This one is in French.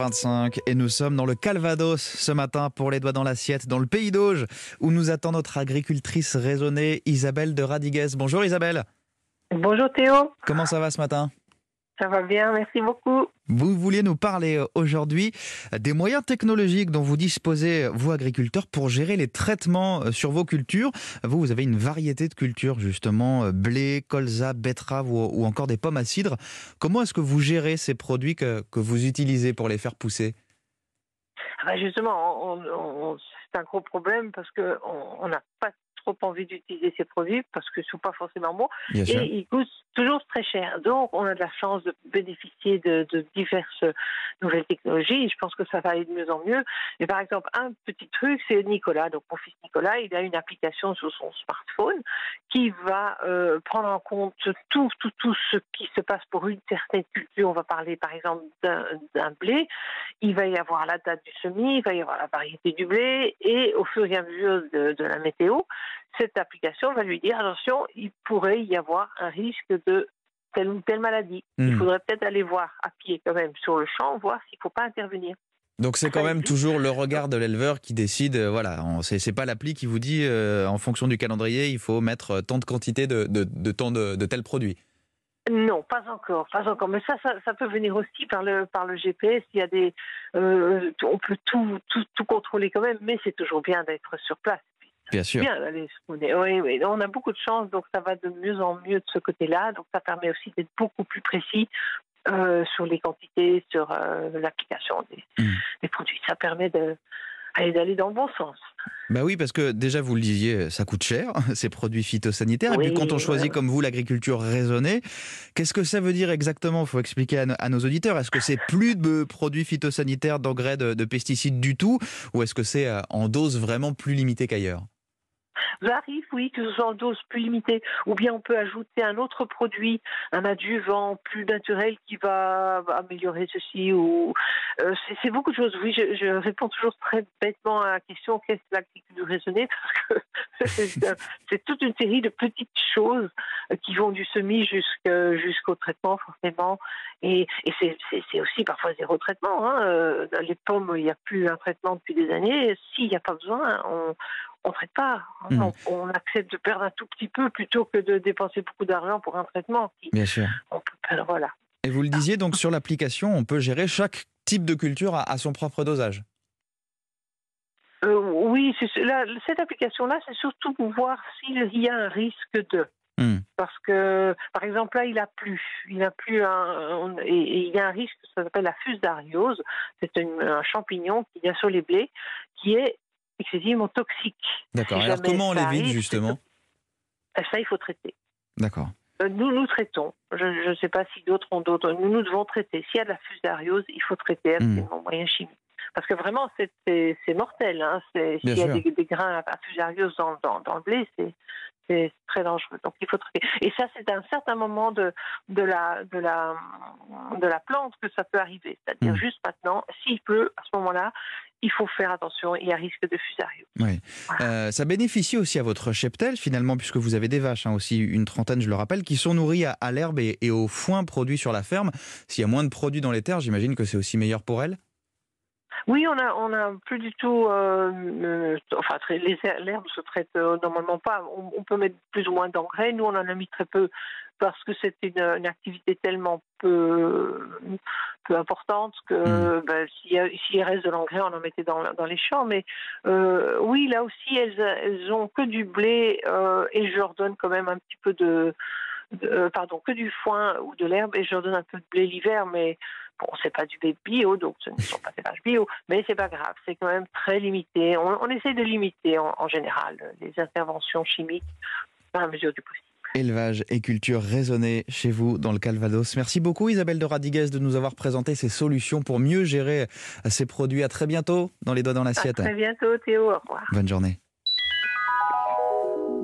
25 et nous sommes dans le Calvados ce matin pour les doigts dans l'assiette dans le pays d'Auge où nous attend notre agricultrice raisonnée Isabelle de Radiguez. Bonjour Isabelle. Bonjour Théo. Comment ça va ce matin? Ça va bien, merci beaucoup. Vous vouliez nous parler euh, aujourd'hui des moyens technologiques dont vous disposez, vous agriculteurs, pour gérer les traitements euh, sur vos cultures. Vous, vous avez une variété de cultures, justement, euh, blé, colza, betterave ou, encore des pommes à cidre. Comment est-ce que vous gérez ces produits que, que vous utilisez pour les faire pousser? Ah bah, Justement, c'est un gros problème parce qu'on n'a pas trop envie d'utiliser ces produits parce que ce ne sont pas forcément bons et ils coûtent toujours très cher. Donc, on a de la chance de bénéficier de, diverses nouvelles technologies. je pense que ça va aller de mieux en mieux. Mais par exemple, un petit truc, c'est Nicolas. Donc, mon fils Nicolas, il a une application sur son smartphone qui va euh, prendre en compte tout, tout, tout ce qui se passe pour une certaine culture. On va parler, par exemple, d'un blé. Il va y avoir la date du semis, il va y avoir la variété du blé, et au fur et à mesure de, de la météo, cette application va lui dire attention, il pourrait y avoir un risque de telle ou telle maladie. Il hmm. faudrait peut-être aller voir à pied quand même sur le champ, voir s'il ne faut pas intervenir. Donc c'est quand même toujours le regard de l'éleveur qui décide. Euh, voilà, c'est pas l'appli qui vous dit euh, en fonction du calendrier il faut mettre euh, tant de quantité de, de, de tant de, de tel produit. Non, pas encore, pas encore. Mais ça, ça, peut venir aussi par le par le GPS. Il y a des, on peut tout, tout, tout contrôler quand même, mais c'est toujours bien d'être sur place. Bien sûr. Oui, oui, on a beaucoup de chance, donc ça va de mieux en mieux de ce côté-là. Donc ça permet aussi d'être beaucoup plus précis euh, sur les quantités, sur euh, l'application hmm. des, produits. Ça permet de d'aller dans le bon sens. Bah oui, parce que déjà, vous le disiez, ça coûte cher, ces produits phytosanitaires. et puis quand on choisit comme vous l'agriculture raisonnée, qu'est-ce que ça veut dire exactement? Il faut expliquer à, nos auditeurs. Est-ce que c'est plus de produits phytosanitaires, d'engrais, de, pesticides du tout? Ou est-ce que c'est euh, en dose vraiment plus limitée qu'ailleurs? Arrive, oui, que ce soit en dose plus limitée, ou bien on peut ajouter un autre produit, un adjuvant plus naturel qui va améliorer ceci. Ou euh, c'est beaucoup de choses. Oui, je, réponds toujours très bêtement à la question qu'est-ce que l'agriculture raisonnée parce que c'est toute une série de petites choses qui vont du semis jusqu'au traitement forcément. Et, c'est aussi parfois zéro traitement. Hein. Euh, dans les pommes, il n'y a plus un traitement depuis des années. S'il n'y a pas besoin, on, on traite pas. Hmm. On, accepte de perdre un tout petit peu plutôt que de dépenser beaucoup d'argent pour un traitement. Bien sûr. On peut, voilà. Et vous le disiez, donc sur l'application, on peut gérer chaque type de culture à, son propre dosage. Euh, oui, cette application-là, c'est surtout pour voir s'il y a un risque de. Hmm. Parce que, par exemple, là, il a plu. Il a plu un, et, il y a un risque, ça s'appelle la fusariose. C'est un champignon qui y a sur les blés, qui est excessivement toxique. D'accord. Alors comment on l'évite justement Ça, il faut traiter. D'accord. Euh, nous, nous traitons. Je ne sais pas si d'autres ont d'autres. Nous, nous devons traiter. S'il y a de la fusariose, il faut traiter avec mmh. moyen chimique. Parce que vraiment, c'est mortel. Hein. S'il y a des, grains à dans, dans, dans le blé, c'est très dangereux. Donc il faut traiter. Et ça, c'est à un certain moment de, de, la, de, la, de la plante que ça peut arriver. C'est-à-dire mmh. juste maintenant, s'il pleut, à ce moment-là, il faut faire attention, il y a risque de fusariose. Oui. Euh, ça bénéficie aussi à votre cheptel, finalement, puisque vous avez des vaches, hein, aussi une trentaine, je le rappelle, qui sont nourries à, l'herbe et, et, au foin produit sur la ferme. S'il y a moins de produits dans les terres, j'imagine que c'est aussi meilleur pour elles oui, on a, on a plus du tout. Euh, euh enfin, les l'herbe se traite euh, normalement pas. On, peut mettre plus ou moins d'engrais. Nous, on en a mis très peu parce que c'est une, une, activité tellement peu, peu importante que mmh. ben, s'il reste de l'engrais, on en mettait dans, dans les champs. Mais euh, oui, là aussi, elles, elles ont que du blé et je leur donne quand même un petit peu de, de pardon, que du foin ou de l'herbe et je leur donne un peu de blé l'hiver, mais Bon, c'est pas du bio, donc ce ne sont pas des vaches bio, mais c'est pas grave, c'est quand même très limité. On, essaie de limiter en, général les interventions chimiques à la mesure du possible. Élevage et culture raisonnée chez vous dans le Calvados. Merci beaucoup Isabelle de Radiguez de nous avoir présenté ces solutions pour mieux gérer ces produits. À très bientôt dans les doigts dans l'assiette. À très bientôt Théo, au revoir. Bonne journée.